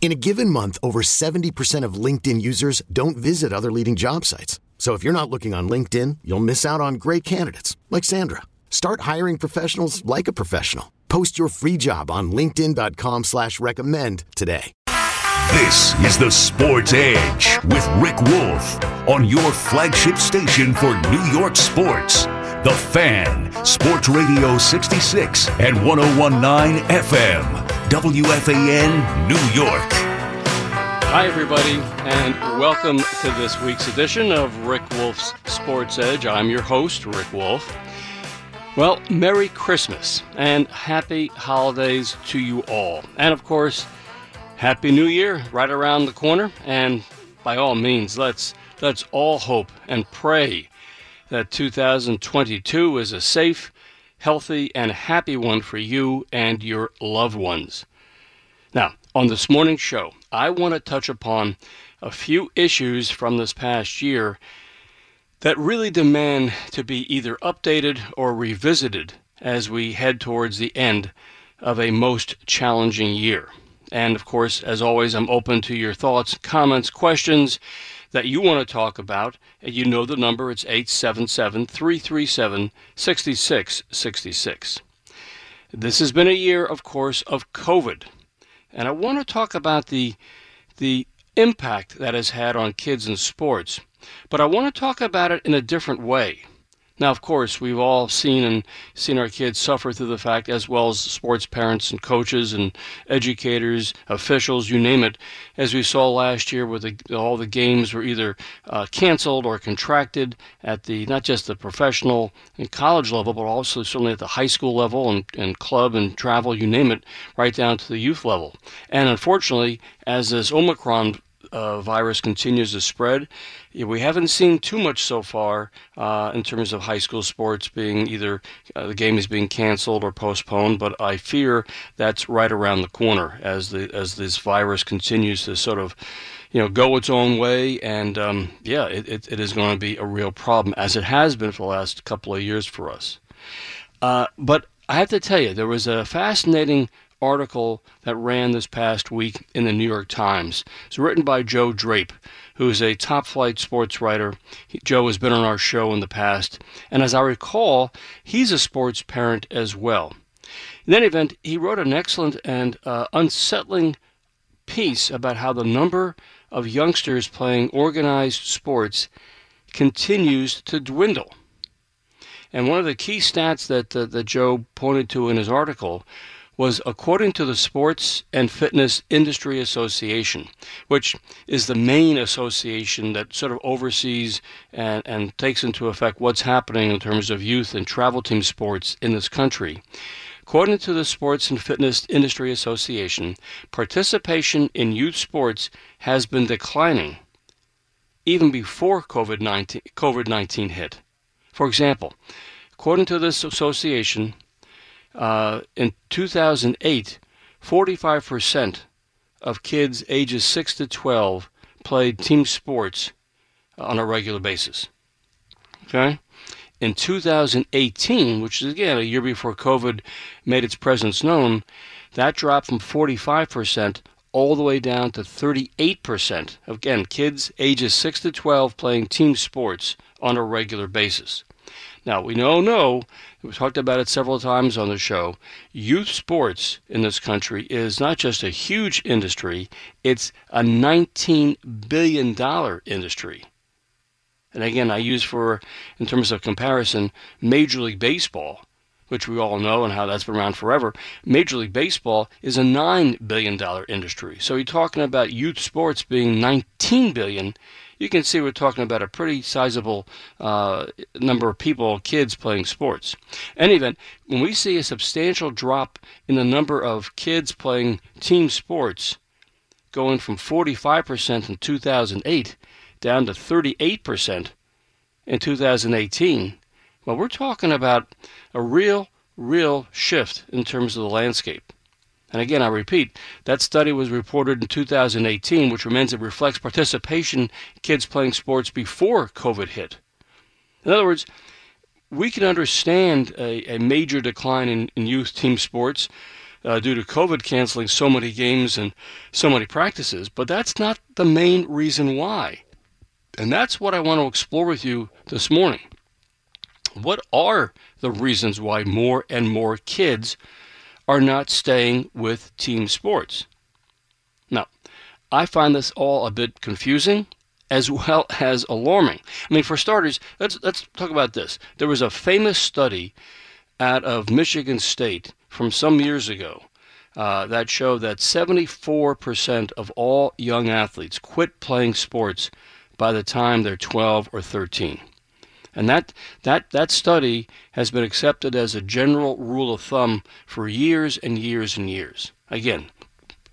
In a given month, over 70% of LinkedIn users don't visit other leading job sites. So if you're not looking on LinkedIn, you'll miss out on great candidates like Sandra. Start hiring professionals like a professional. Post your free job on LinkedIn.com slash recommend today. This is the Sports Edge with Rick Wolff on your flagship station for New York sports. The Fan, Sports Radio 66 and 1019 FM, WFAN, New York. Hi, everybody, and welcome to this week's edition of Rick Wolff's Sports Edge. I'm your host, Rick Wolff. Well, Merry Christmas and Happy Holidays to you all. And of course, Happy New Year right around the corner. And by all means, let's let's all hope and pray that 2022 is a safe, healthy, and happy one for you and your loved ones. Now, on this morning's show, I want to touch upon a few issues from this past year that really demand to be either updated or revisited as we head towards the end of a most challenging year. And of course, as always, I'm open to your thoughts, comments, questions that you want to talk about. And you know the number, it's 877 337 6666. This has been a year, of course, of COVID. And I want to talk about the, the impact that has had on kids in sports. But I want to talk about it in a different way. Now, of course, we've all seen and seen our kids suffer through the fact, as well as sports parents and coaches and educators, officials, you name it, as we saw last year, where the, all the games were either uh, canceled or contracted at the not just the professional and college level, but also certainly at the high school level and, and club and travel, you name it, right down to the youth level. And unfortunately, as this Omicron uh, virus continues to spread. We haven't seen too much so far uh, in terms of high school sports being either uh, the game is being canceled or postponed, but I fear that's right around the corner as the as this virus continues to sort of you know go its own way and um, yeah it, it, it is going to be a real problem as it has been for the last couple of years for us uh, but I have to tell you there was a fascinating article that ran this past week in the New York Times. It's written by Joe Drape, who is a top flight sports writer. He, Joe has been on our show in the past, and as I recall, he's a sports parent as well. In any event, he wrote an excellent and uh, unsettling piece about how the number of youngsters playing organized sports continues to dwindle. And one of the key stats that, uh, that Joe pointed to in his article was according to the Sports and Fitness Industry Association, which is the main association that sort of oversees and, and takes into effect what's happening in terms of youth and travel team sports in this country. According to the Sports and Fitness Industry Association, participation in youth sports has been declining even before COVID 19 COVID hit. For example, according to this association, uh, in 2008, 45% of kids ages 6 to 12 played team sports on a regular basis. Okay? In 2018, which is again a year before COVID made its presence known, that dropped from 45% all the way down to 38%. Again, kids ages 6 to 12 playing team sports on a regular basis. Now, we all know, we've talked about it several times on the show, youth sports in this country is not just a huge industry, it's a $19 billion industry. And again, I use for, in terms of comparison, Major League Baseball. which we all know and how that's been around forever. Major League Baseball is a $9 billion industry. So you're talking about youth sports being $19 billion. You can see we're talking about a pretty sizable uh, number of people, kids playing sports. Any event, when we see a substantial drop in the number of kids playing team sports, going from 45% in 2008 down to 38% in 2018, well, we're talking about a real, real shift in terms of the landscape. And again, I repeat, that study was reported in 2018, which means it reflects participation kids playing sports before COVID hit. In other words, we can understand a, a major decline in, in, youth team sports uh, due to COVID canceling so many games and so many practices, but that's not the main reason why. And that's what I want to explore with you this morning. What are the reasons why more and more kids are not staying with team sports? Now, I find this all a bit confusing as well as alarming. I mean, for starters, let's let's talk about this. There was a famous study out of Michigan State from some years ago uh, that showed that 74% of all young athletes quit playing sports by the time they're 12 or 13. And that, that, that study has been accepted as a general rule of thumb for years and years and years. Again,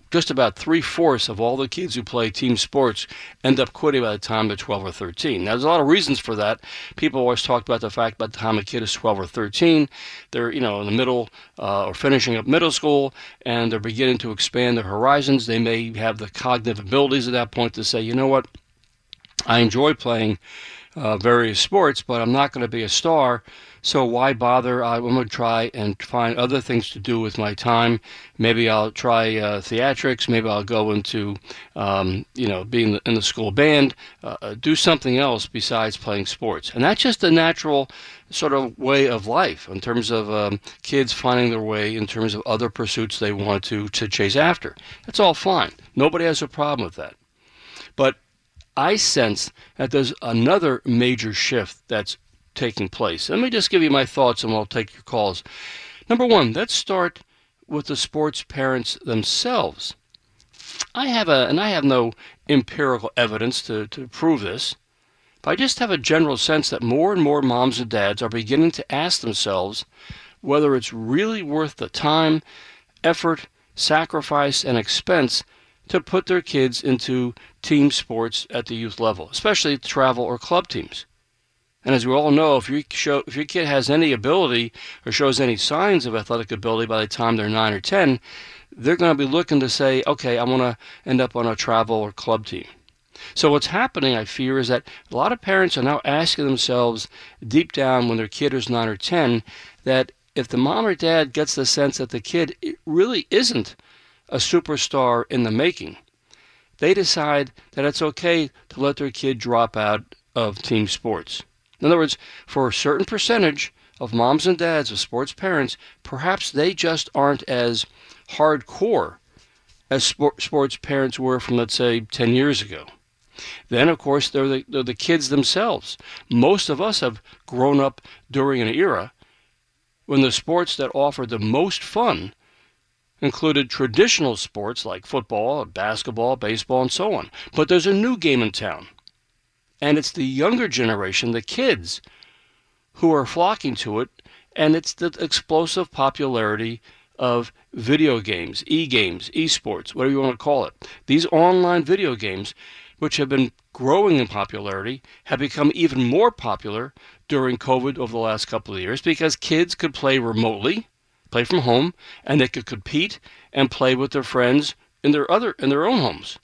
just about three fourths of all the kids who play team sports end up quitting by the time they're 12 or 13. Now, there's a lot of reasons for that. People always talk about the fact by the time a kid is 12 or 13, they're you know in the middle uh, or finishing up middle school, and they're beginning to expand their horizons. They may have the cognitive abilities at that point to say, you know what, I enjoy playing uh, various sports, but I'm not going to be a star. So why bother? I'm going to try and find other things to do with my time. Maybe I'll try uh, theatrics. Maybe I'll go into, um, you know, being in the school band. Uh, uh, do something else besides playing sports. And that's just a natural sort of way of life in terms of um, kids finding their way in terms of other pursuits they want to to chase after. That's all fine. Nobody has a problem with that. But I sense that there's another major shift that's taking place. Let me just give you my thoughts and we'll take your calls. Number one, let's start with the sports parents themselves. I have a, and I have no empirical evidence to, to prove this, but I just have a general sense that more and more moms and dads are beginning to ask themselves whether it's really worth the time, effort, sacrifice, and expense to put their kids into team sports at the youth level, especially travel or club teams. And as we all know, if, you show, if your kid has any ability or shows any signs of athletic ability by the time they're 9 or 10, they're going to be looking to say, okay, I want to end up on a travel or club team. So what's happening, I fear, is that a lot of parents are now asking themselves deep down when their kid is 9 or 10 that if the mom or dad gets the sense that the kid really isn't a superstar in the making, they decide that it's okay to let their kid drop out of team sports. In other words, for a certain percentage of moms and dads of sports parents, perhaps they just aren't as hardcore as sport, sports parents were from, let's say, 10 years ago. Then, of course, they're the, they're the kids themselves. Most of us have grown up during an era when the sports that offered the most fun included traditional sports like football, basketball, baseball, and so on. But there's a new game in town. And it's the younger generation, the kids, who are flocking to it. And it's the explosive popularity of video games, e games, esports, whatever you want to call it. These online video games, which have been growing in popularity, have become even more popular during COVID over the last couple of years because kids could play remotely play from home, and they could compete and play with their friends in their other in their own homes.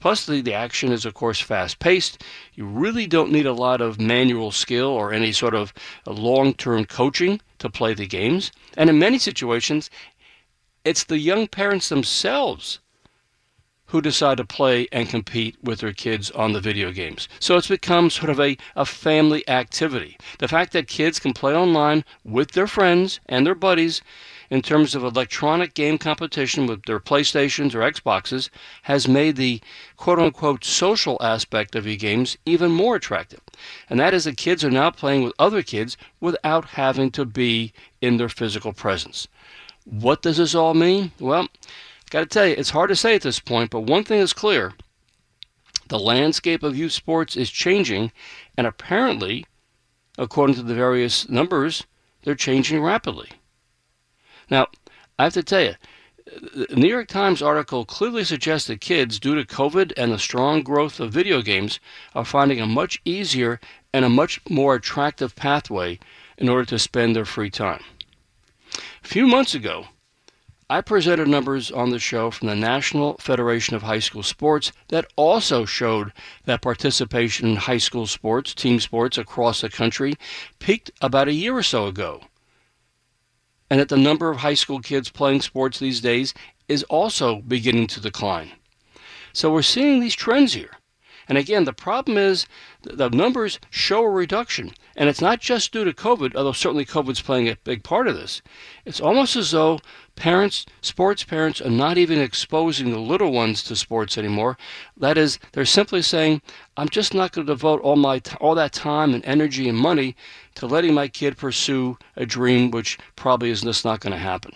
Plus, the, the action is, of course, fast paced. You really don't need a lot of manual skill or any sort of uh, long term coaching to play the games. And in many situations, it's the young parents themselves who decide to play and compete with their kids on the video games. So it's become sort of a, a family activity. The fact that kids can play online with their friends and their buddies in terms of electronic game competition with their PlayStations or Xboxes has made the quote unquote social aspect of e-games even more attractive. And that is that kids are now playing with other kids without having to be in their physical presence. What does this all mean? Well, Got to tell you, it's hard to say at this point, but one thing is clear the landscape of youth sports is changing, and apparently, according to the various numbers, they're changing rapidly. Now, I have to tell you, the New York Times article clearly suggests that kids, due to COVID and the strong growth of video games, are finding a much easier and a much more attractive pathway in order to spend their free time. A few months ago, I presented numbers on the show from the National Federation of High School Sports that also showed that participation in high school sports, team sports across the country, peaked about a year or so ago. And that the number of high school kids playing sports these days is also beginning to decline. So we're seeing these trends here. And again, the problem is the numbers show a reduction. And it's not just due to COVID, although certainly COVID's playing a big part of this. It's almost as though parents, sports parents, are not even exposing the little ones to sports anymore. That is, they're simply saying, I'm just not going to devote all my all that time and energy and money to letting my kid pursue a dream which probably is just not going to happen.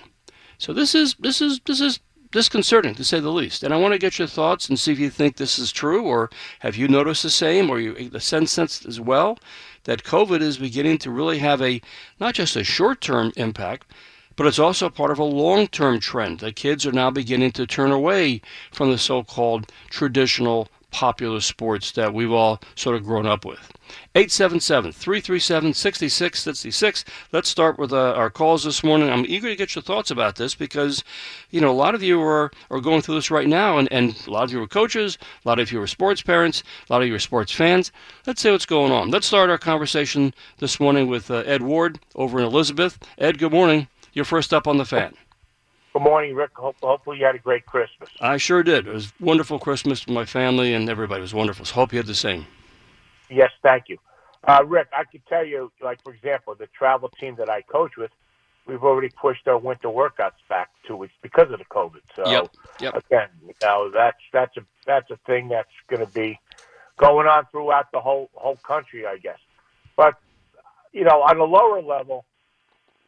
So this is this is this is disconcerting to say the least. And I want to get your thoughts and see if you think this is true, or have you noticed the same, or you the sense sense as well that COVID is beginning to really have a not just a short term impact, but it's also part of a long term trend that kids are now beginning to turn away from the so called traditional popular sports that we've all sort of grown up with. 877 337 6666. Let's start with uh, our calls this morning. I'm eager to get your thoughts about this because, you know, a lot of you are, are going through this right now, and, and a lot of you are coaches, a lot of you are sports parents, a lot of you are sports fans. Let's see what's going on. Let's start our conversation this morning with uh, Ed Ward over in Elizabeth. Ed, good morning. You're first up on the fan. Good morning, Rick. Hope, hopefully you had a great Christmas. I sure did. It was wonderful Christmas with my family and everybody. It was wonderful. So hope you had the same. Yes, thank you. Uh, Rick, I could tell you, like, for example, the travel team that I coach with, we've already pushed our winter workouts back two weeks because of the COVID. So, yep. Yep. again, you know, that's, that's, a, that's a thing that's going to be going on throughout the whole, whole country, I guess. But, you know, on a lower level,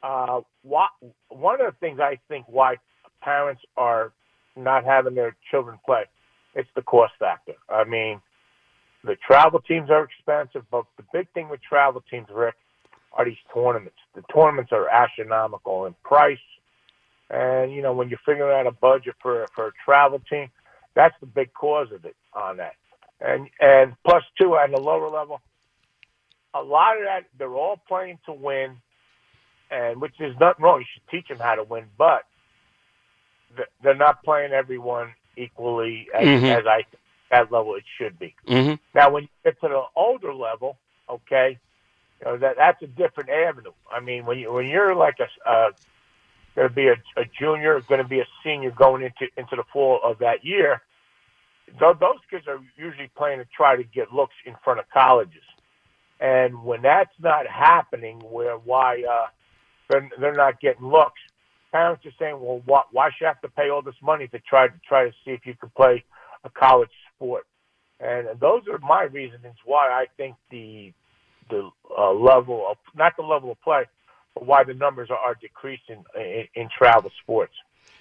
uh, what, one of the things I think why parents are not having their children play, it's the cost factor. I mean, the travel teams are expensive, but the big thing with travel teams, Rick, are these tournaments. The tournaments are astronomical in price. And, you know, when you're figuring out a budget for, for a travel team, that's the big cause of it on that. And, and plus, two, on the lower level, a lot of that, they're all playing to win and which is nothing wrong. You should teach them how to win, but they're not playing everyone equally as, mm-hmm. as I that level it should be. Mm-hmm. Now, when you get to the older level, okay, you know that that's a different avenue. I mean, when you when you're like a uh, going to be a, a junior, going to be a senior going into into the fall of that year, those kids are usually playing to try to get looks in front of colleges. And when that's not happening, where why uh, they're, they're not getting looks. Parents are saying, well, why, why should I have to pay all this money to try to try to see if you can play a college sport? And those are my reasons why I think the the uh, level of not the level of play, but why the numbers are, are decreasing in, in travel sports.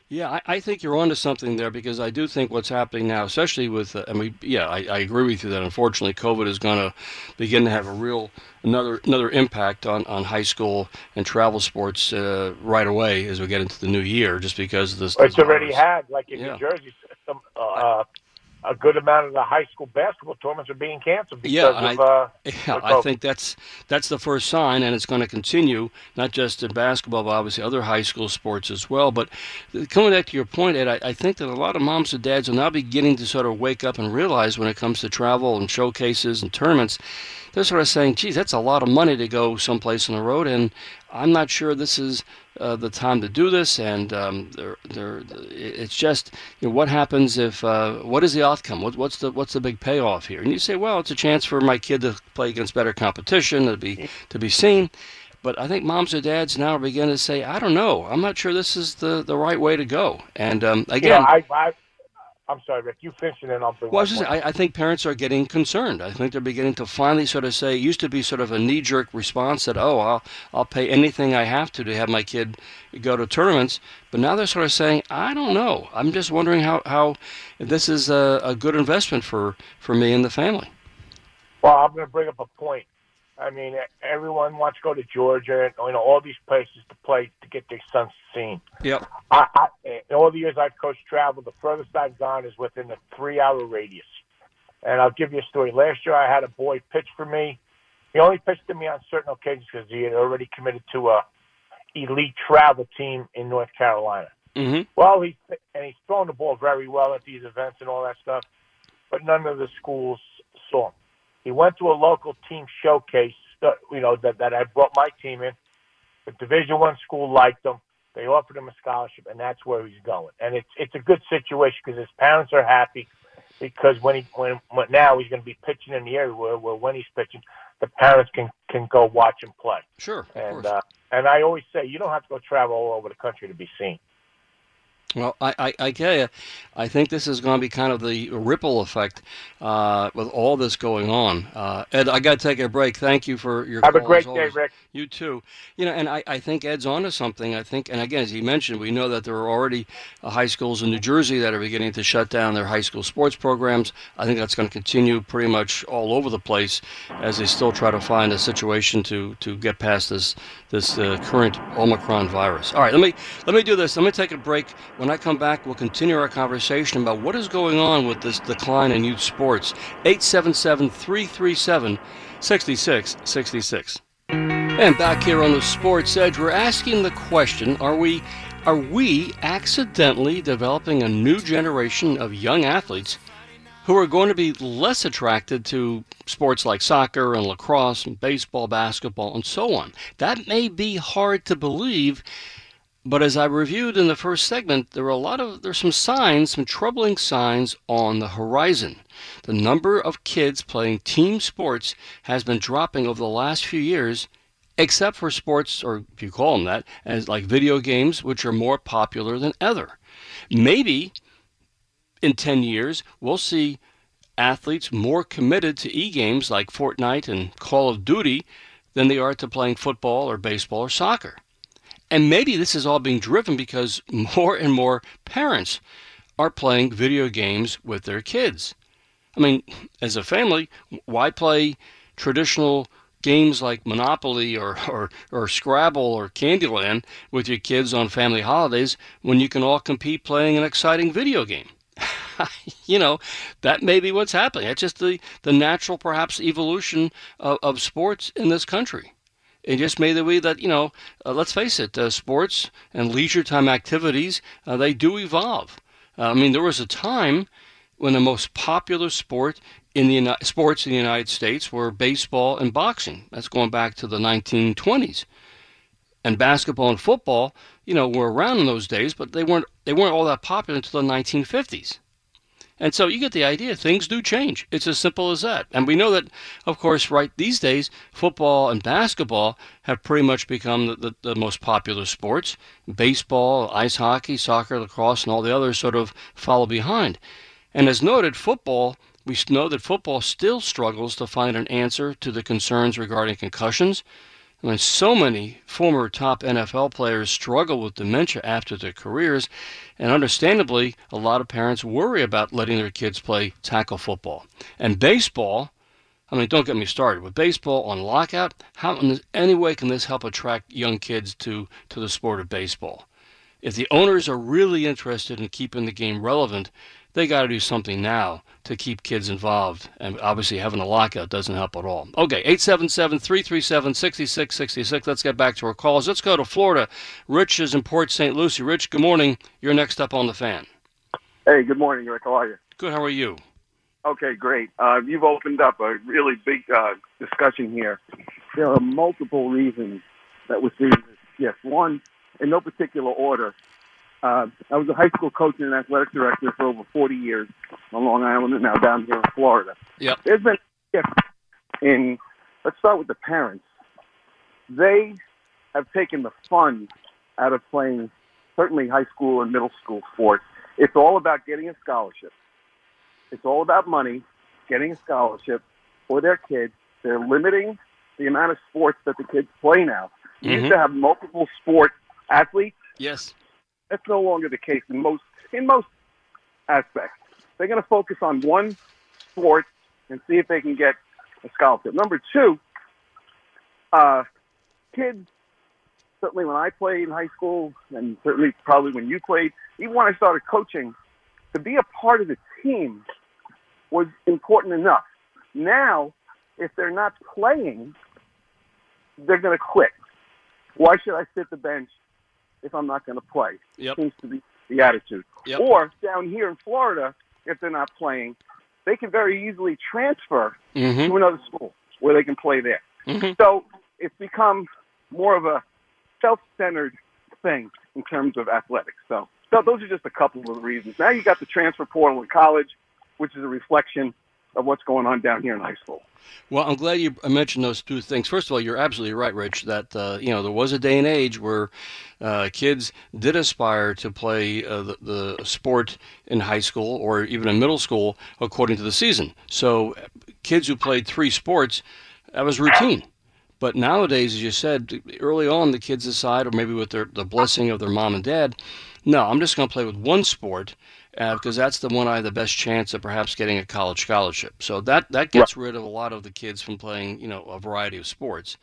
Yeah, I, I, think you're onto something there because I do think what's happening now, especially with, uh, I mean, yeah, I, I, agree with you that unfortunately COVID is going to begin to have a real another another impact on, on high school and travel sports uh, right away as we get into the new year, just because of this. It's already had, like in yeah. New Jersey, some uh, a good amount of the high school basketball tournaments are being canceled because yeah, of. I, uh, yeah, I think that's that's the first sign, and it's going to continue not just in basketball, but obviously other high school sports as well. But coming back to your point, Ed, I, I think that a lot of moms and dads are now beginning to sort of wake up and realize when it comes to travel and showcases and tournaments, they're sort of saying, "Geez, that's a lot of money to go someplace on the road," and I'm not sure this is uh, the time to do this, and um, they're, they're, it's just you know, what happens if uh, what is the outcome? What, what's the what's the big payoff here? And you say, well, it's a chance for my kid to play against better competition, to be to be seen. But I think moms and dads now are beginning to say, I don't know, I'm not sure this is the, the right way to go. And um, again, I, I, I'm sorry, Rick. You finish and then I'll bring. Well, I, say, I, I, think parents are getting concerned. I think they're beginning to finally sort of say. It used to be sort of a knee-jerk response that, oh, I'll I'll pay anything I have to to have my kid go to tournaments. But now they're sort of saying, I don't know. I'm just wondering how how this is a, a good investment for for me and the family. Well, I'm going to bring up a point. I mean, everyone wants to go to Georgia, and you know, all these places to play to get their sons seen. Yep. I, I, in all the years I've coached travel, the furthest I've gone is within a three-hour radius. And I'll give you a story. Last year, I had a boy pitch for me. He only pitched to me on certain occasions because he had already committed to a elite travel team in North Carolina. Mm-hmm. Well, he and he's thrown the ball very well at these events and all that stuff, but none of the schools saw him. He went to a local team showcase, uh, you know, that, that I brought my team in. The Division One school liked him. They offered him a scholarship, and that's where he's going. And it's it's a good situation because his parents are happy because when he when, when now he's going to be pitching in the area where, where when he's pitching, the parents can can go watch him play. Sure, and uh, and I always say you don't have to go travel all over the country to be seen. Well, I, I, I tell you, I think this is going to be kind of the ripple effect uh, with all this going on. Uh, Ed, I got to take a break. Thank you for your. Have a great day, Rick. You too. You know, and I, I think Ed's onto something. I think, and again, as he mentioned, we know that there are already uh, high schools in New Jersey that are beginning to shut down their high school sports programs. I think that's going to continue pretty much all over the place as they still try to find a situation to to get past this this uh, current Omicron virus. All right, let me let me do this. Let me take a break. When I come back, we'll continue our conversation about what is going on with this decline in youth sports. 877 337 6666. And back here on the Sports Edge, we're asking the question Are we. Are we accidentally developing a new generation of young athletes who are going to be less attracted to sports like soccer and lacrosse and baseball, basketball, and so on. That may be hard to believe but as I reviewed in the first segment, there are a lot of there's some signs, some troubling signs on the horizon. The number of kids playing team sports has been dropping over the last few years, except for sports, or if you call them that, as like video games, which are more popular than ever. Maybe in 10 years, we'll see athletes more committed to e games like Fortnite and Call of Duty than they are to playing football or baseball or soccer. And maybe this is all being driven because more and more parents are playing video games with their kids. I mean, as a family, why play traditional games like Monopoly or, or, or Scrabble or Candyland with your kids on family holidays when you can all compete playing an exciting video game? you know, that may be what's happening. It's just the, the natural, perhaps, evolution of, of sports in this country. It just made the way that, you know, uh, let's face it, uh, sports and leisure time activities, uh, they do evolve. Uh, I mean, there was a time when the most popular sport in the sports in the United States were baseball and boxing. That's going back to the 1920s. And basketball and football, you know, were around in those days, but they weren't they weren't all that popular until the 1950s. And so you get the idea. Things do change. It's as simple as that. And we know that, of course, right these days, football and basketball have pretty much become the, the, the, most popular sports. Baseball, ice hockey, soccer, lacrosse, and all the others sort of follow behind. And as noted, football, we know that football still struggles to find an answer to the concerns regarding concussions when so many former top NFL players struggle with dementia after their careers, and understandably, a lot of parents worry about letting their kids play tackle football. And baseball, I mean, don't get me started. With baseball on lockout, how in any way can this help attract young kids to, to the sport of baseball? If the owners are really interested in keeping the game relevant, they got to do something now to keep kids involved. And obviously, having a lockout doesn't help at all. Okay, 877 337 6666. Let's get back to our calls. Let's go to Florida. Rich is in Port St. Lucie. Rich, good morning. You're next up on the fan. Hey, good morning, Rick. How are you? Good. How are you? Okay, great. Uh, you've opened up a really big uh, discussion here. There are multiple reasons that we're seeing this Yes, one in no particular order. Uh, I was a high school coach and an athletic director for over 40 years on Long Island and now down here in Florida. Yep. There's been a shift in, let's start with the parents. They have taken the fun out of playing certainly high school and middle school sports. It's all about getting a scholarship. It's all about money, getting a scholarship for their kids. They're limiting the amount of sports that the kids play now. We used Mhm. to have multiple sport athletes. Yes. That's no longer the case in most in most aspects. They're going to focus on one sport and see if they can get a scholarship. Number two, uh, kids. Certainly, when I played in high school, and certainly probably when you played, even when I started coaching, to be a part of the team was important enough. Now, if they're not playing, they're going to quit. Why should I sit the bench if I'm not going to play? Yep. Seems to be the attitude. Yep. Or down here in Florida, if they're not playing, they can very easily transfer Mhm. to another school where they can play there. Mhm. So it's become more of a self-centered thing in terms of athletics. So, so those are just a couple of the reasons. Now you got the transfer portal in college, which is a reflection of what's going on down here in high school. Well, I'm glad you mentioned those two things. First of all, you're absolutely right, Rich, that uh, you know there was a day and age where uh, kids did aspire to play uh, the, the sport in high school or even in middle school according to the season. So, kids who played three sports, that was routine. But nowadays, as you said, early on, the kids decide, or maybe with their, the blessing of their mom and dad, no, I'm just going to play with one sport uh, because that's the one I have the best chance of perhaps getting a college scholarship. So that, that gets rid of a lot of the kids from playing, you know, a variety of sports.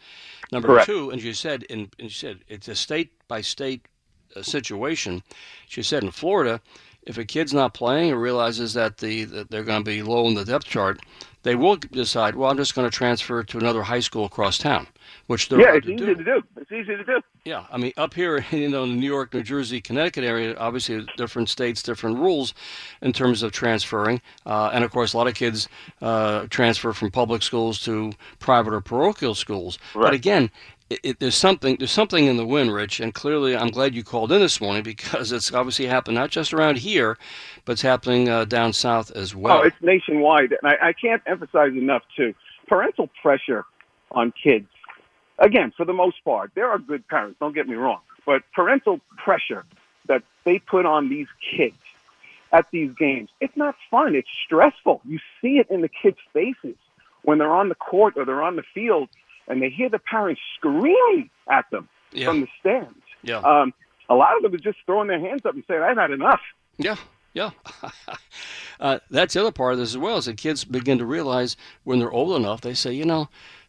Number Correct. two, and you said, in, and you said it's a state by state uh, situation. She said in Florida, if a kid's not playing or realizes that the that they're going to be low in the depth chart, they will decide, well, I'm just going to transfer to another high school across town, which they're yeah, it's to easy do. to do. It's easy to do. Yeah, I mean, up here, you know, in the New York, New Jersey, Connecticut area, obviously different states, different rules in terms of transferring. Uh, and of course, a lot of kids uh, transfer from public schools to private or parochial schools. Right. But again, it, it, there's something there's something in the wind, Rich, and clearly I'm glad you called in this morning because it's obviously happened not just around here, but it's happening uh, down south as well. Oh, it's nationwide, and I, I can't emphasize enough too. Parental pressure on kids. Again, for the most part, there are good parents. Don't get me wrong, but parental pressure that they put on these kids at these games, it's not fun. It's stressful. You see it in the kids' faces when they're on the court or they're on the field, and they hear the parents screaming at them Yeah. from the stands. Yeah. Um, a lot of them are just throwing their hands up and saying, "I've had enough." Yeah, yeah. uh, that's the other part of this as well. Is that kids begin to realize when they're old enough, they say, you know,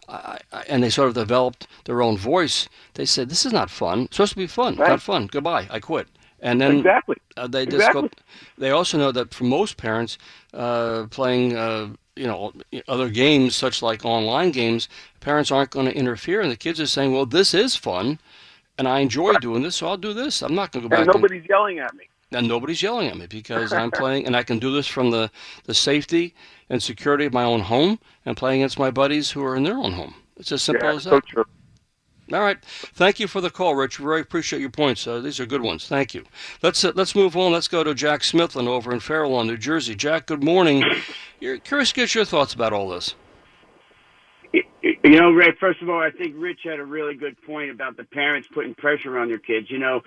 I, I, and they sort of developed their own voice. They said, "This is not fun. It's supposed to be fun. Right. Not fun. Goodbye. I quit." And then Exactly. uh, they just go. They also know that for most parents, uh, playing. Uh, you know, other games such like online games, parents aren't going to interfere, and the kids are saying, "Well, this is fun, and I enjoy doing this, so I'll do this. I'm not going to go back." And and- nobody's yelling at me. and nobody's yelling at me because I'm playing and I can do this from the, the safety and security of my own home and playing against my buddies who are in their own home. It's as simple Yeah, as that. so true. All right. Thank you for the call, Rich. Very appreciate your points. Uh, these are good ones. Thank you. Let's uh, let's move on. Let's go to Jack Smithland over in Fair Lawn, New Jersey. Jack, good morning. You're curious to get your thoughts about all this. You know, Ray, first of all, I think Rich had a really good point about the parents putting pressure on their kids. You know,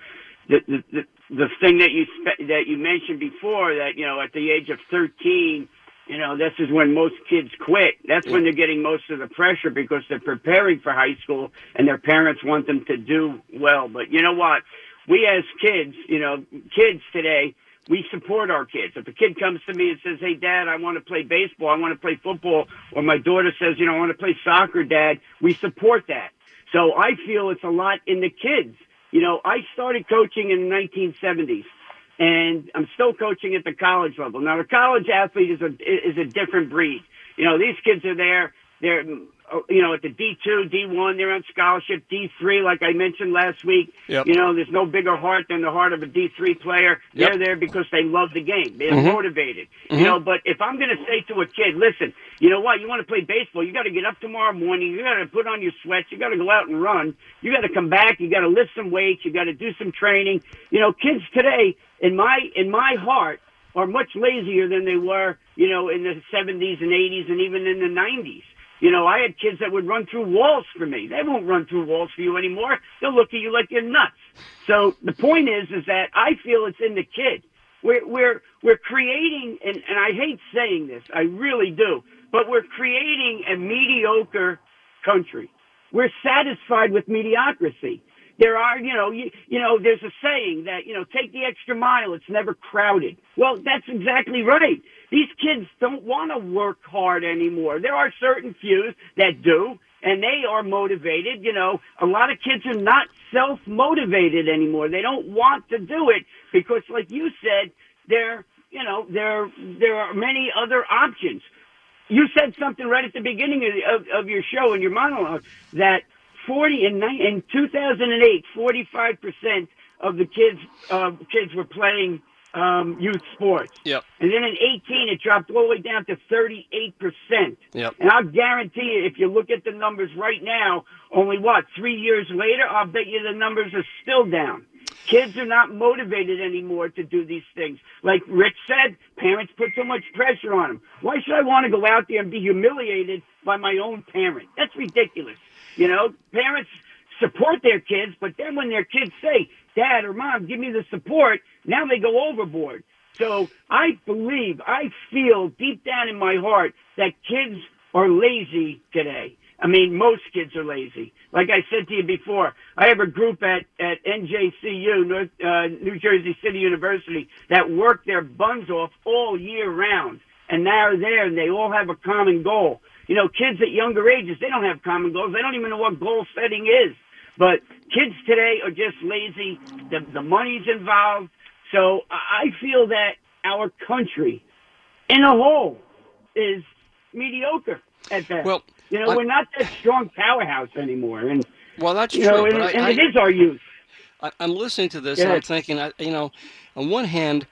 the the the, the thing that you that you mentioned before that you know at the age of 13, you know, this is when most kids quit. That's when they're getting most of the pressure because they're preparing for high school and their parents want them to do well. But you know what? We as kids, you know, kids today, we support our kids. If a kid comes to me and says, "Hey, Dad, I want to play baseball, I want to play football," or my daughter says, "You know, I want to play soccer, Dad," we support that. So I feel it's a lot in the kids. You know, I started coaching in the 1970s, and I'm still coaching at the college level. Now, the college athlete is a is a different breed. You know, these kids are there. They're you know, at the D2, D1, they're on scholarship. D3, like I mentioned last week, Yep. you know, there's no bigger heart than the heart of a D3 player. Yep. They're there because they love the game. They're Mhm. motivated. Mhm. You know, but if I'm going to say to a kid, listen, you know what? You want to play baseball? You got to get up tomorrow morning. You got to put on your sweats. You got to go out and run. You got to come back. You got to lift some weights. You got to do some training. You know, kids today, in my in my heart, are much lazier than they were, you know, in the 70s and 80s and even in the 90s. You know, I had kids that would run through walls for me. They won't run through walls for you anymore. They'll look at you like you're nuts. So the point is, is that I feel it's in the kid. We're we're we're creating, and, and I hate saying this, I really do, but we're creating a mediocre country. We're satisfied with mediocrity. There are, you know, you, you know, there's a saying that, you know, take the extra mile. It's never crowded. Well, that's exactly right. These kids don't want to work hard anymore. There are certain few that do, and they are motivated. You know, a lot of kids are not self-motivated anymore. They don't want to do it because, like you said, there, you know, there, there are many other options. You said something right at the beginning of, of, of your show in your monologue that 40 in, in 2008, 45 percent of the kids uh, kids were playing um, youth sports. Yep. And then in 18, it dropped all the way down to 38 percent. Yep. And I'll guarantee you, if you look at the numbers right now, only what three years later, I'll bet you the numbers are still down. Kids are not motivated anymore to do these things. Like Rich said, parents put so much pressure on them. Why should I want to go out there and be humiliated by my own parent? That's ridiculous. You know, parents support their kids, but then when their kids say, Dad or Mom, give me the support, now they go overboard. So I believe, I feel deep down in my heart that kids are lazy today. I mean, most kids are lazy. Like I said to you before, I have a group at, at NJCU, North, uh, New Jersey City University, that work their buns off all year round. And now they're there and they all have a common goal. You know, kids at younger ages, they don't have common goals. They don't even know what goal setting is. But kids today are just lazy. The, the money's involved. So I feel that our country, in a whole, is mediocre at best. Well, you know, I- we're not that strong powerhouse anymore, and Well, that's true. know, and, I- and I- it is our youth. I, I'm listening to this Yeah. and I'm thinking, I, you know, on one hand,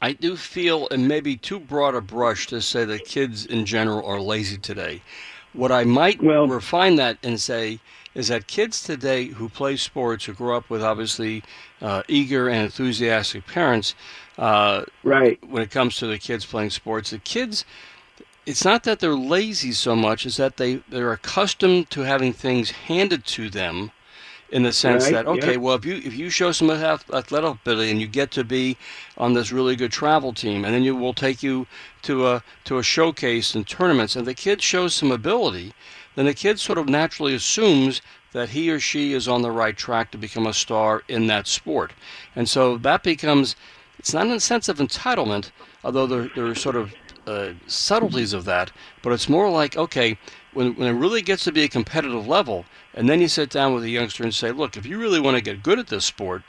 I do feel, and maybe too broad a brush to say that kids in general are lazy today. What I might well, refine that and say is that kids today who play sports, who grow up with obviously uh, eager and enthusiastic parents, uh, right? When it comes to the kids playing sports, the kids it's not that they're lazy so much as that they they're accustomed to having things handed to them in the sense Right, that okay yeah. well if you if you show some athletic ability and you get to be on this really good travel team and then you will take you to a to a showcase and tournaments and the kid shows some ability then the kid sort of naturally assumes that he or she is on the right track to become a star in that sport and so that becomes it's not in a sense of entitlement although there, there are sort of uh, subtleties of that, but it's more like okay, when when it really gets to be a competitive level, and then you sit down with a youngster and say, look, if you really want to get good at this sport,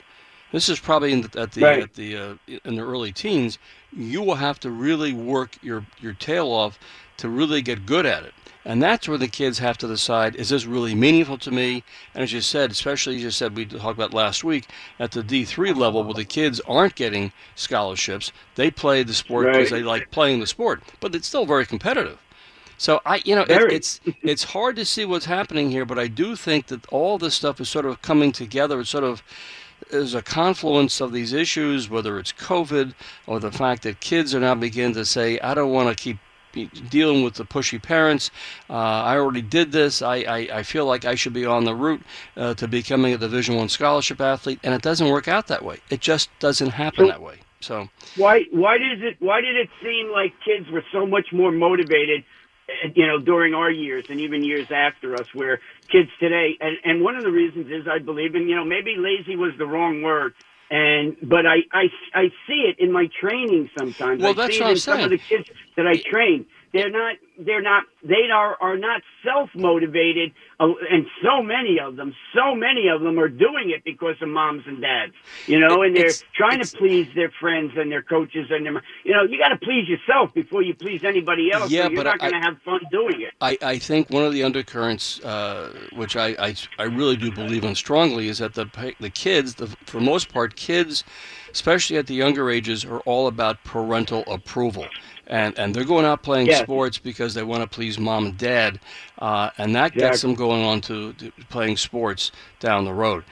this is probably in the, at the Right. at the uh, in the early teens, you will have to really work your your tail off to really get good at it. And that's where the kids have to decide, is this really meaningful to me? And as you said, especially as you said, we talked about last week, at the D3 level where the kids aren't getting scholarships, they play the sport because Right. they like playing the sport, but it's still very competitive. So I, you know, it, it's it's hard to see what's happening here, but I do think that all this stuff is sort of coming together. It's sort of is a confluence of these issues, whether it's COVID or the fact that kids are now beginning to say, I don't want to keep dealing with the pushy parents. Uh, I already did this. I, I, I feel like I should be on the route uh, to becoming a Division One scholarship athlete, and it doesn't work out that way. It just doesn't happen So- that way. So Why why does it why did it seem like kids were so much more motivated uh, you know during our years and even years after us where kids today and and one of the reasons is I believe and you know maybe lazy was the wrong word and but I I, I see it in my training sometimes. Well, I that's see what it I'm in some of the kids that I train they're not they're not they are are not self motivated, uh, and so many of them, so many of them are doing it because of moms and dads, you know, and they're It's- trying it's- to please their friends and their coaches and their, you know, you got to please yourself before you please anybody else. Yeah, or you're but not going to have fun doing it. I, I think one of the undercurrents, uh, which I, I, I really do believe in strongly, is that the the kids, the, for the most part, kids, especially at the younger ages, are all about parental approval. And, and they're going out playing Yes. sports because they want to please mom and dad, uh, and that gets them going on to, to playing sports down the road.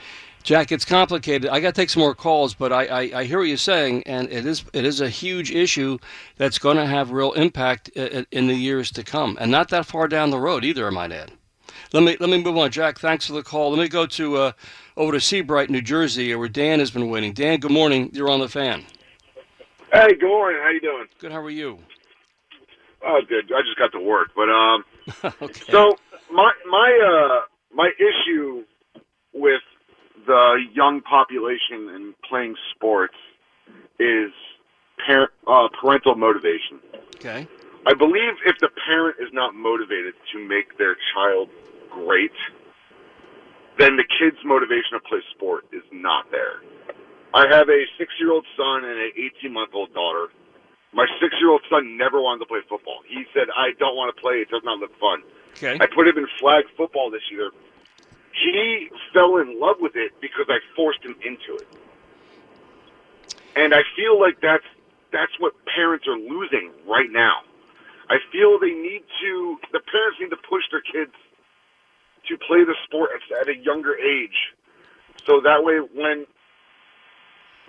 Jack, it's complicated. I got to take some more calls, but I, I, I hear what you're saying, and it is it is a huge issue that's going to have real impact in, in the years to come, and not that far down the road either. I might add. Let me let me move on, Jack. Thanks for the call. Let me go to uh, over to Sea Bright, New Jersey, where Dan has been waiting. Dan, good morning. You're on the fan. Hey, good morning. How you doing? Good. How are you? Oh, good. I just got to work, but um, okay. so my my uh my issue with the young population and playing sports is parent uh, parental motivation. Okay. I believe if the parent is not motivated to make their child great, then the kid's motivation to play sport is not there. I have a six-year-old son and an 18-month-old daughter. My six-year-old son never wanted to play football. He said, "I don't want to play. It does not look fun." Okay. I put him in flag football this year. He fell in love with it because I forced him into it. And I feel like that's that's what parents are losing right now. I feel they need to the parents need to push their kids to play the sport at, at a younger age. So that way when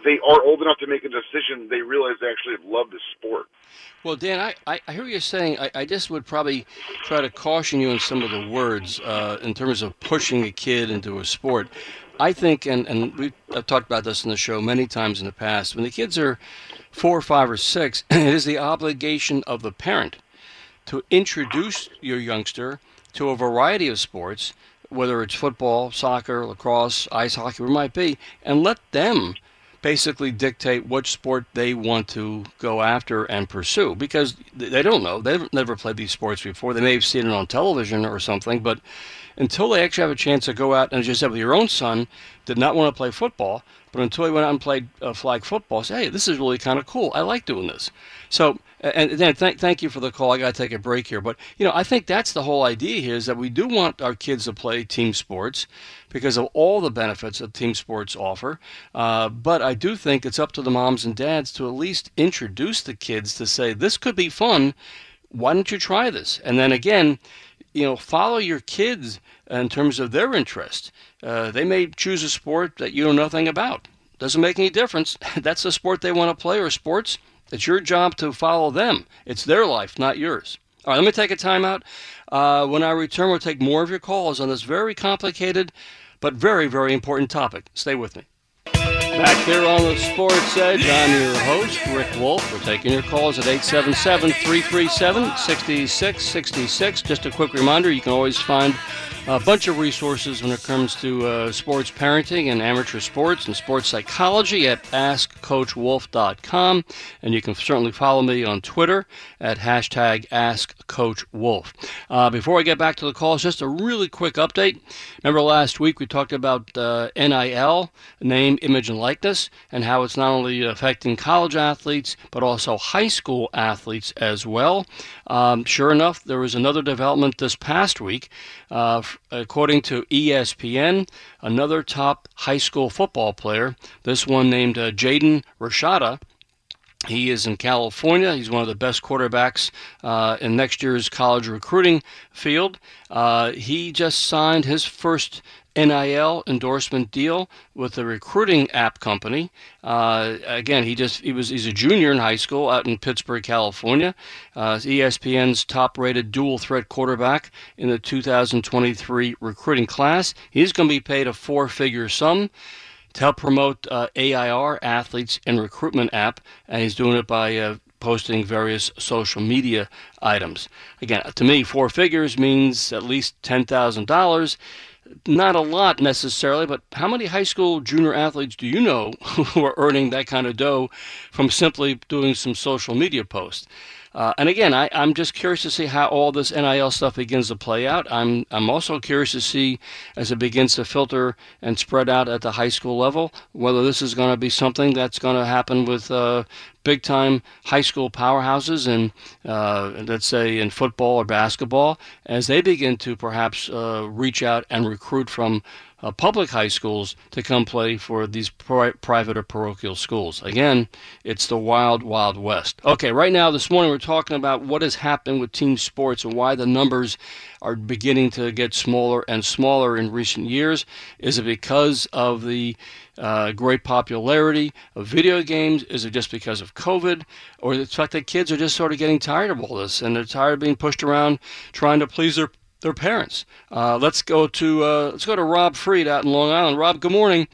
they are old enough to make a decision, they realize they actually love the sport. Well, Dan, I, I, hear you're saying. I, I just would probably try to caution you in some of the words uh, in terms of pushing a kid into a sport. I think, and, and we've talked about this in the show many times in the past, when the kids are four, five, or six, it is the obligation of the parent to introduce your youngster to a variety of sports, whether it's football, soccer, lacrosse, ice hockey, whatever it might be, and let them basically dictate which sport they want to go after and pursue because they don't know. They've never played these sports before. They may have seen it on television or something, but until they actually have a chance to go out and as you said with your own son did not want to play football, but until he went out and played uh, flag football, say, hey, this is really kind of cool. I like doing this. So, and thank thank you for the call. I got to take a break here, but you know, I think that's the whole idea here is that we do want our kids to play team sports because of all the benefits that team sports offer. Uh, but I do think it's up to the moms and dads to at least introduce the kids to say this could be fun. Why don't you try this? And then again, you know, follow your kids in terms of their interest. Uh, they may choose a sport that you know nothing about. Doesn't make any difference. That's the sport they want to play or sports. It's your job to follow them. It's their life, not yours. All right, let me take a timeout. Uh, when I return, we'll take more of your calls on this very complicated but very, very important topic. Stay with me. Back here on the Sports Edge, I'm your host, Rick Wolff. We're taking your calls at 877 337 6666. Just a quick reminder you can always find a bunch of resources when it comes to uh, sports parenting and amateur sports and sports psychology at AskCoachWolff.com. And you can certainly follow me on Twitter at hashtag AskCoachWolf. Uh, before I get back to the calls, just a really quick update. Remember last week we talked about uh, NIL, name, image, and likeness, and how it's not only affecting college athletes, but also high school athletes as well. Um, sure enough, there was another development this past week. Uh, according to ESPN, another top high school football player, this one named uh, Jaden Rashada, he is in California. He's one of the best quarterbacks uh, in next year's college recruiting field. Uh, he just signed his first NIL endorsement deal with a recruiting app company. Uh, again, he just he was he's a junior in high school out in Pittsburg, California. Uh, ESPN's top-rated dual-threat quarterback in the 2023 recruiting class. He's going to be paid a four-figure sum to help promote uh, AIR athletes and recruitment app, and he's doing it by uh, posting various social media items. Again, to me, four figures means at least ten thousand dollars. Not a lot necessarily, but how many high school junior athletes do you know who are earning that kind of dough from simply doing some social media posts? Uh, and again, I, I'm just curious to see how all this NIL stuff begins to play out. I'm I'm also curious to see as it begins to filter and spread out at the high school level whether this is going to be something that's going to happen with uh, big time high school powerhouses and uh, let's say in football or basketball as they begin to perhaps uh, reach out and recruit from uh, public high schools to come play for these pri- private or parochial schools. Again, it's the wild, wild west. Okay, right now, this morning, we're talking about what has happened with team sports and why the numbers are beginning to get smaller and smaller in recent years. Is it because of the uh, great popularity of video games? Is it just because of COVID? Or the fact that kids are just sort of getting tired of all this and they're tired of being pushed around trying to please their their parents. Uh, let's go to uh, let's go to Rob Freed out in Long Island. Rob, good morning.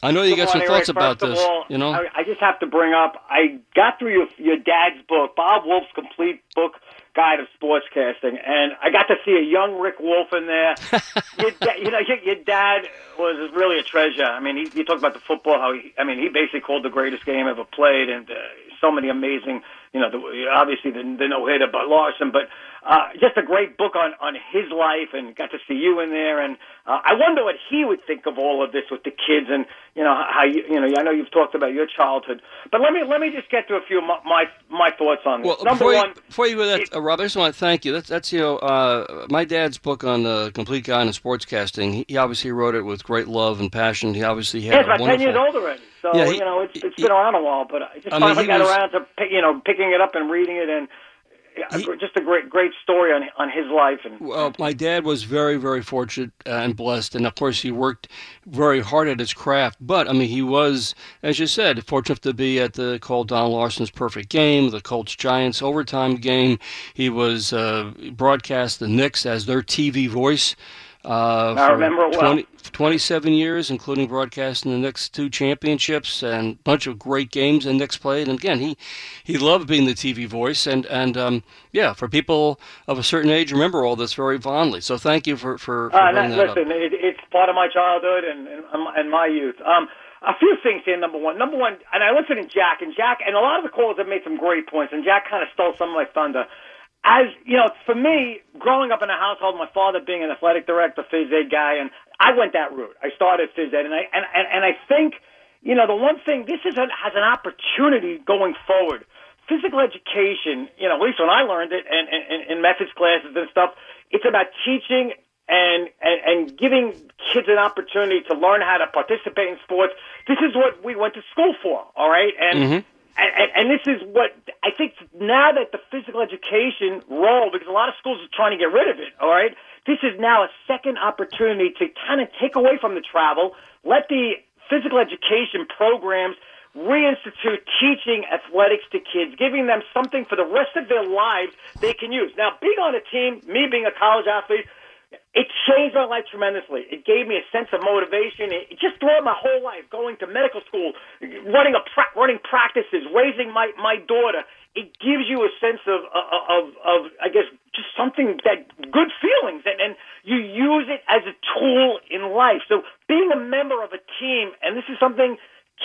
I know you good got morning, some thoughts Rick. about First this. All, you know, I, I just have to bring up. I got through your your dad's book, Bob Wolff's complete book guide of sportscasting, and I got to see a young Rick Wolff in there. your, you know, your, your dad was really a treasure. I mean, he, you talk about the football. How he, I mean, he basically called the greatest game ever played, and uh, so many amazing. You know, the, obviously the, the no hitter, but Larsen, but uh, just a great book on on his life, and got to see you in there. And uh, I wonder what he would think of all of this with the kids, and you know how you you know I know you've talked about your childhood, but let me let me just get to a few of my my, my thoughts on this. well, Number before one, you, before you go that, uh, Rob, I just want to thank you. That's that's you know uh, my dad's book on the complete guide on sportscasting. He, he obviously wrote it with great love and passion. He obviously had yeah, it's a about ten years old already. So Yeah, he- you know, it's it's been around a while, but I just I mean, finally he got was- around to you know picking it up and reading it, and uh, just a great great story on on his life. And Well, my dad was very, very fortunate and blessed, and of course, he worked very hard at his craft. But I mean, he was, as you said, fortunate to be at the called Don Larsen's perfect game, the Colts Giants overtime game. He was uh, broadcast the Knicks as their TV voice. Uh, I for remember it well. 27 years, including broadcasting the Knicks two championships and a bunch of great games and Knicks played. And again, he he loved being the TV voice, and and um, yeah, for people of a certain age, remember all this very fondly. So thank you for for, for Uh, bringing that up. listen, it, it's part of my childhood and, and, and my youth. Um, a few things here. Number one, number one, and I listened to Jack, and Jack, and a lot of the callers have made some great points, and Jack kind of stole some of my thunder. As you know, for me, growing up in a household, my father being an athletic director, phys ed guy, and I went that route. I started phys ed, and I and and, and I think, you know, the one thing this is a, has an opportunity going forward. Physical education, you know, at least when I learned it, and, in methods classes and stuff, it's about teaching and, and and giving kids an opportunity to learn how to participate in sports. This is what we went to school for, all right? And Mm-hmm. And, and, this is what I think now that the physical education role, because a lot of schools are trying to get rid of it, all right? This is now a second opportunity to kind of take away from the travel, let the physical education programs reinstitute teaching athletics to kids, giving them something for the rest of their lives they can use. Now, being on a team, me being a college athlete, it changed my life tremendously. It gave me a sense of motivation. It just throughout my whole life, going to medical school, running a pra- running practices, raising my my daughter. It gives you a sense of of of I guess just something that good feelings, and and you use it as a tool in life. So being a member of a team, and this is something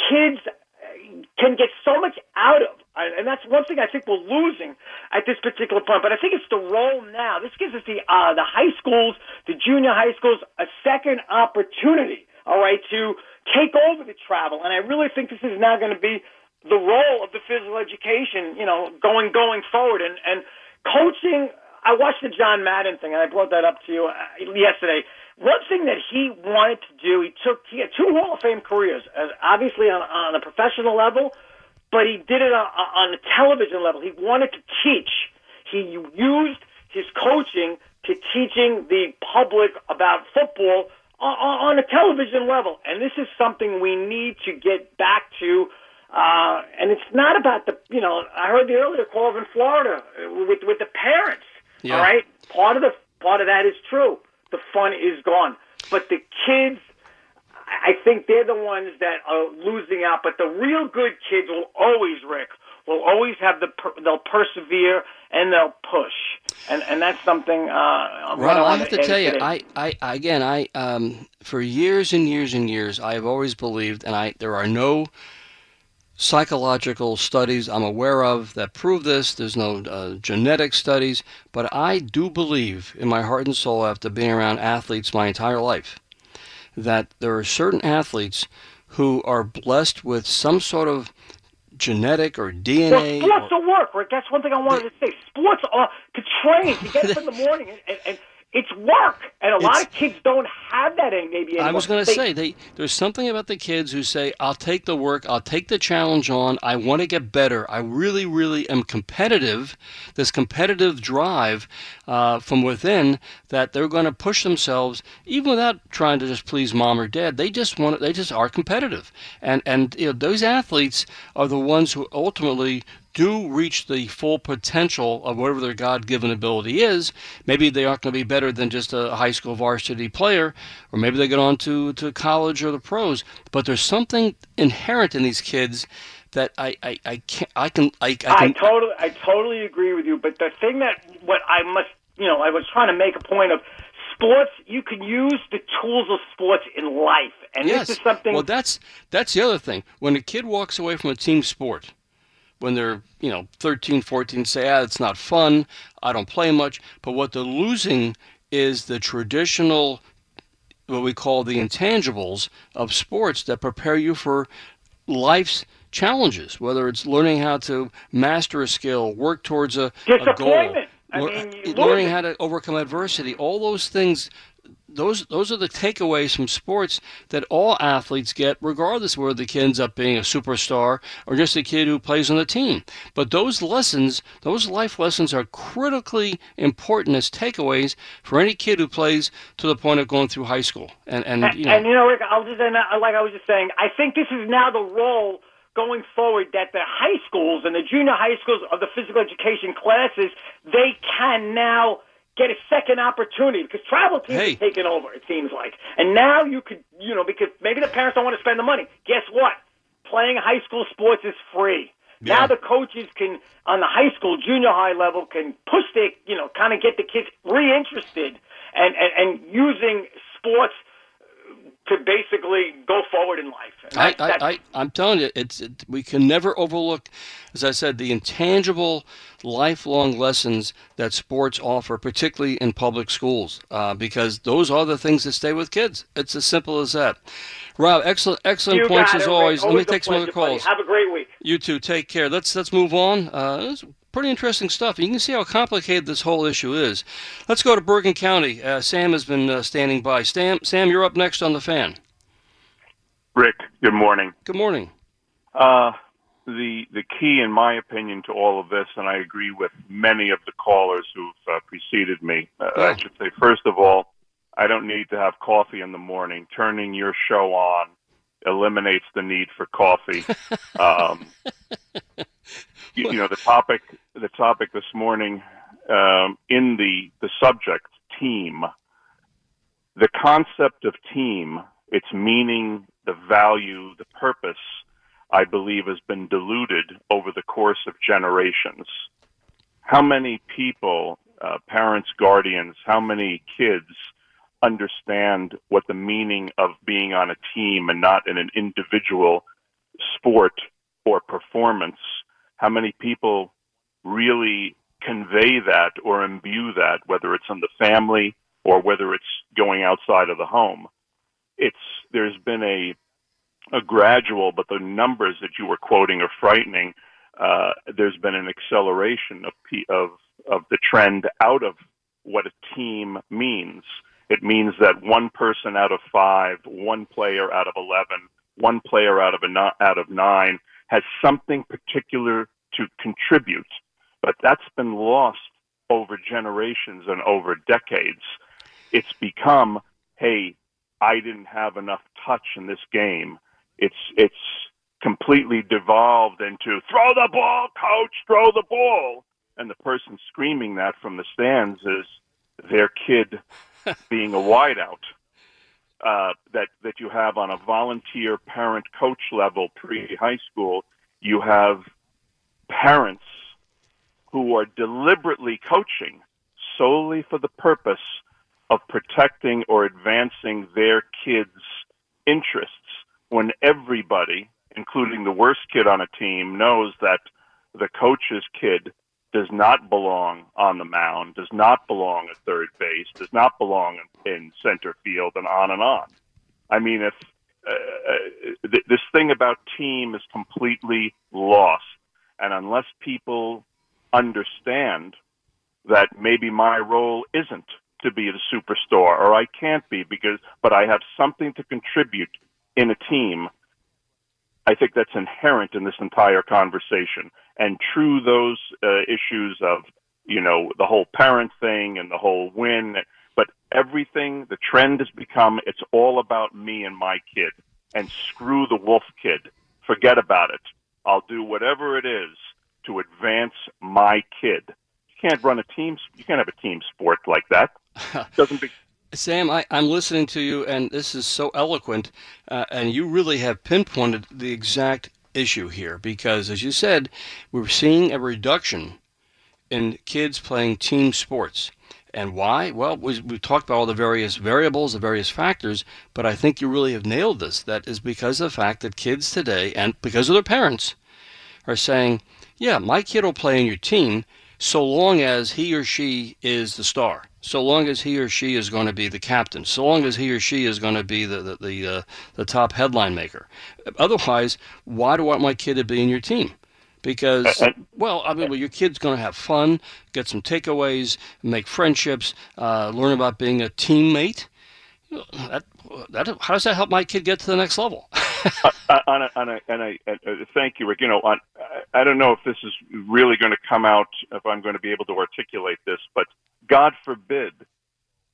kids can get so much out of. And that's one thing I think we're losing at this particular point. But I think it's the role now. This gives us the uh, the high schools, the junior high schools, a second opportunity. All right, to take over the travel. And I really think this is now going to be the role of the physical education. You know, going going forward and and coaching. I watched the John Madden thing, and I brought that up to you uh, yesterday. One thing that he wanted to do, he took he had two Hall of Fame careers, as obviously on, on a professional level, but he did it on, on a television level. He wanted to teach. He used his coaching to teaching the public about football on, on a television level, and this is something we need to get back to. Uh, and it's not about the, you know, I heard the earlier call in Florida uh, with with the parents. Yeah. All right, part of the part of that is true. The fun is gone, but the kids, I I think they're the ones that are losing out. But the real good kids will always, Rick, will always have the per, they'll persevere and they'll push, and and that's something. Uh, Rob, I wanna have to tell you, today. I, I, I again, I, um, for years and years and years, I have always believed, and I, there are no psychological studies I'm aware of that prove this. There's no uh, genetic studies, but I do believe in my heart and soul, after being around athletes my entire life, that there are certain athletes who are blessed with some sort of genetic or DNA. Well, sports or, will work, Rick. That's one thing I wanted to say. Sports are to train to get up in the morning and, and, and it's work, and a it's, lot of kids don't have that in maybe anymore. I was going to say they, there's something about the kids who say, "I'll take the work, I'll take the challenge on. I want to get better. I really, really am competitive." This competitive drive uh, from within that they're going to push themselves, even without trying to just please mom or dad. They just want, they just are competitive, and and you know, those athletes are the ones who ultimately do reach the full potential of whatever their God given ability is, maybe they aren't going to be better than just a high school varsity player, or maybe they get on to, to college or the pros. But there's something inherent in these kids that I, I, I can I can I, I, can, I totally I totally agree with you. But the thing that what I must you know I was trying to make a point of sports you can use the tools of sports in life, and yes. this is something. Well, that's that's the other thing. When a kid walks away from a team sport when they're, you know, 13, 14, say, ah, it's not fun, I don't play much. But what they're losing is the traditional, what we call the intangibles of sports that prepare you for life's challenges, whether it's learning how to master a skill, work towards a, a goal. I mean, learning how to overcome adversity, all those things those those are the takeaways from sports that all athletes get, regardless of whether the kid ends up being a superstar or just a kid who plays on the team. But those lessons, those life lessons, are critically important as takeaways for any kid who plays to the point of going through high school. And and, you know, and you know, Rick, I'll just and uh, like I was just saying, I think this is now the role going forward that the high schools and the junior high schools of the physical education classes they can now get a second opportunity because travel teams hey. are taking over. It seems like, and now you could, you know, because maybe the parents don't want to spend the money. Guess what? Playing high school sports is free. Yeah. Now the coaches can, on the high school, junior high level, can push their, you know, kind of get the kids reinterested and, and and using sports to basically go forward in life. I, I, I, am telling you, it's it, we can never overlook, as I said, the intangible, lifelong lessons that sports offer, particularly in public schools, uh, because those are the things that stay with kids. It's as simple as that. Rob, excellent, excellent you points as always. always. Let me take some other calls. Have a great week. You too. Take care. Let's let's move on. Uh, pretty interesting stuff. You can see how complicated this whole issue is. Let's go to Bergen County. Uh, Sam has been uh, standing by. Sam, Sam, you're up next on the fan. Rick, good morning. Good morning. Uh, the the key, in my opinion, to all of this, and I agree with many of the callers who've uh, preceded me. Uh, yeah. I should say, first of all, I don't need to have coffee in the morning. Turning your show on eliminates the need for coffee. um, you, you, know, the topic the topic this morning um, in the the subject team. The concept of team, its meaning, the value, the purpose, I believe, has been diluted over the course of generations. How many people, uh, parents, guardians, how many kids understand what the meaning of being on a team and not in an individual sport or performance? How many people really convey that or imbue that, whether it's in the family or whether it's going outside of the home? it's there's been a a gradual, but the numbers that you were quoting are frightening. Uh, there's been an acceleration of of of the trend out of what a team means. It means that one person out of five, one player out of eleven, one player out of a out of nine has something particular to contribute, but that's been lost over generations and over decades. It's become, hey, I didn't have enough touch in this game. It's it's completely devolved into throw the ball, coach, throw the ball. And the person screaming that from the stands is their kid being a wideout. Uh, that that you have on a volunteer parent coach level pre high school, you have parents who are deliberately coaching solely for the purpose of protecting or advancing their kids' interests when everybody, including the worst kid on a team, knows that the coach's kid does not belong on the mound, does not belong at third base, does not belong in, center field, and on and on. I mean, if uh, uh, th- this thing about team is completely lost, and unless people understand that maybe my role isn't to be the superstar, or I can't be because, but I have something to contribute in a team. I think that's inherent in this entire conversation. And true, those uh, issues of, you know, the whole parent thing and the whole win, but everything, the trend has become, it's all about me and my kid. And screw the wolf kid. Forget about it. I'll do whatever it is to advance my kid. You can't run a team, you can't have a team sport like that. Doesn't be, Sam, I, I'm listening to you, and this is so eloquent, uh, and you really have pinpointed the exact issue here because, as you said, we're seeing a reduction in kids playing team sports. And why? Well, we, we've talked about all the various variables, the various factors, but I think you really have nailed this. That is because of the fact that kids today, and because of their parents, are saying, yeah, my kid will play in your team so long as he or she is the star so long as he or she is going to be the captain, so long as he or she is going to be the the the, uh, the top headline maker. Otherwise, why do I want my kid to be in your team? Because well, I mean, well, your kid's going to have fun, get some takeaways, make friendships, uh, learn about being a teammate. That, that, how does that help my kid get to the next level? uh, on a, on a, uh, thank you, Rick. You know, on, I don't know if this is really going to come out, if I'm going to be able to articulate this, but God forbid,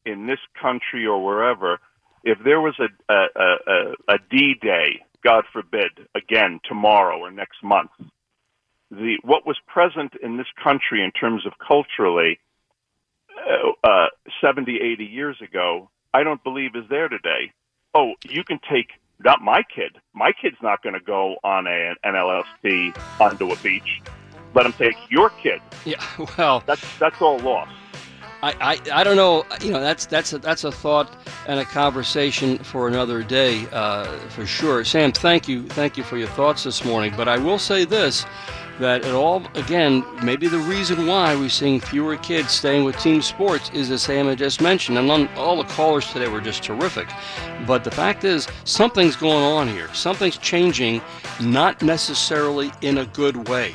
in this country or wherever, if there was a, a, a, a D Day, God forbid, again tomorrow or next month, the what was present in this country in terms of culturally uh, uh, 70, 80 years ago, I don't believe is there today. Oh, you can take not my kid. My kid's not going to go on a, an LSD onto a beach. Let him take your kid. Yeah, well, that's that's all lost. I, I, I don't know. You know, that's that's a, that's a thought and a conversation for another day, uh, for sure. Sam, thank you, thank you for your thoughts this morning. But I will say this: that it all again, maybe the reason why we're seeing fewer kids staying with team sports is as Sam had just mentioned, and all the callers today were just terrific. But the fact is, something's going on here. Something's changing, not necessarily in a good way.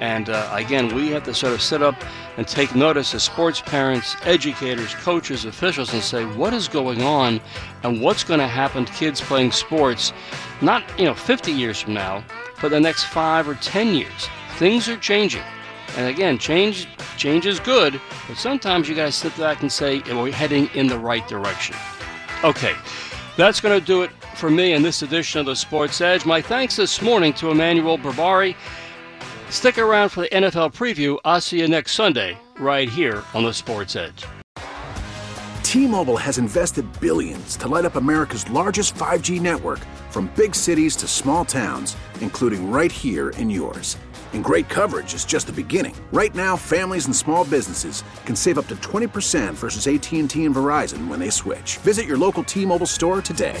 And uh, again, we have to sort of sit up and take notice as sports parents, educators, coaches, officials, and say what is going on and what's going to happen to kids playing sports, not you know 50 years from now, but the next five or 10 years. Things are changing, and again, change change is good, but sometimes you got to sit back and say we're heading in the right direction. Okay, that's going to do it for me in this edition of the Sports Edge. My thanks this morning to Emmanuel Barbari Stick around for the NFL preview. I'll see you next Sunday, right here on the Sports Edge. T Mobile has invested billions to light up America's largest 5G network from big cities to small towns, including right here in yours. And great coverage is just the beginning. Right now, families and small businesses can save up to 20% versus AT&T and Verizon when they switch. Visit your local T-Mobile store today.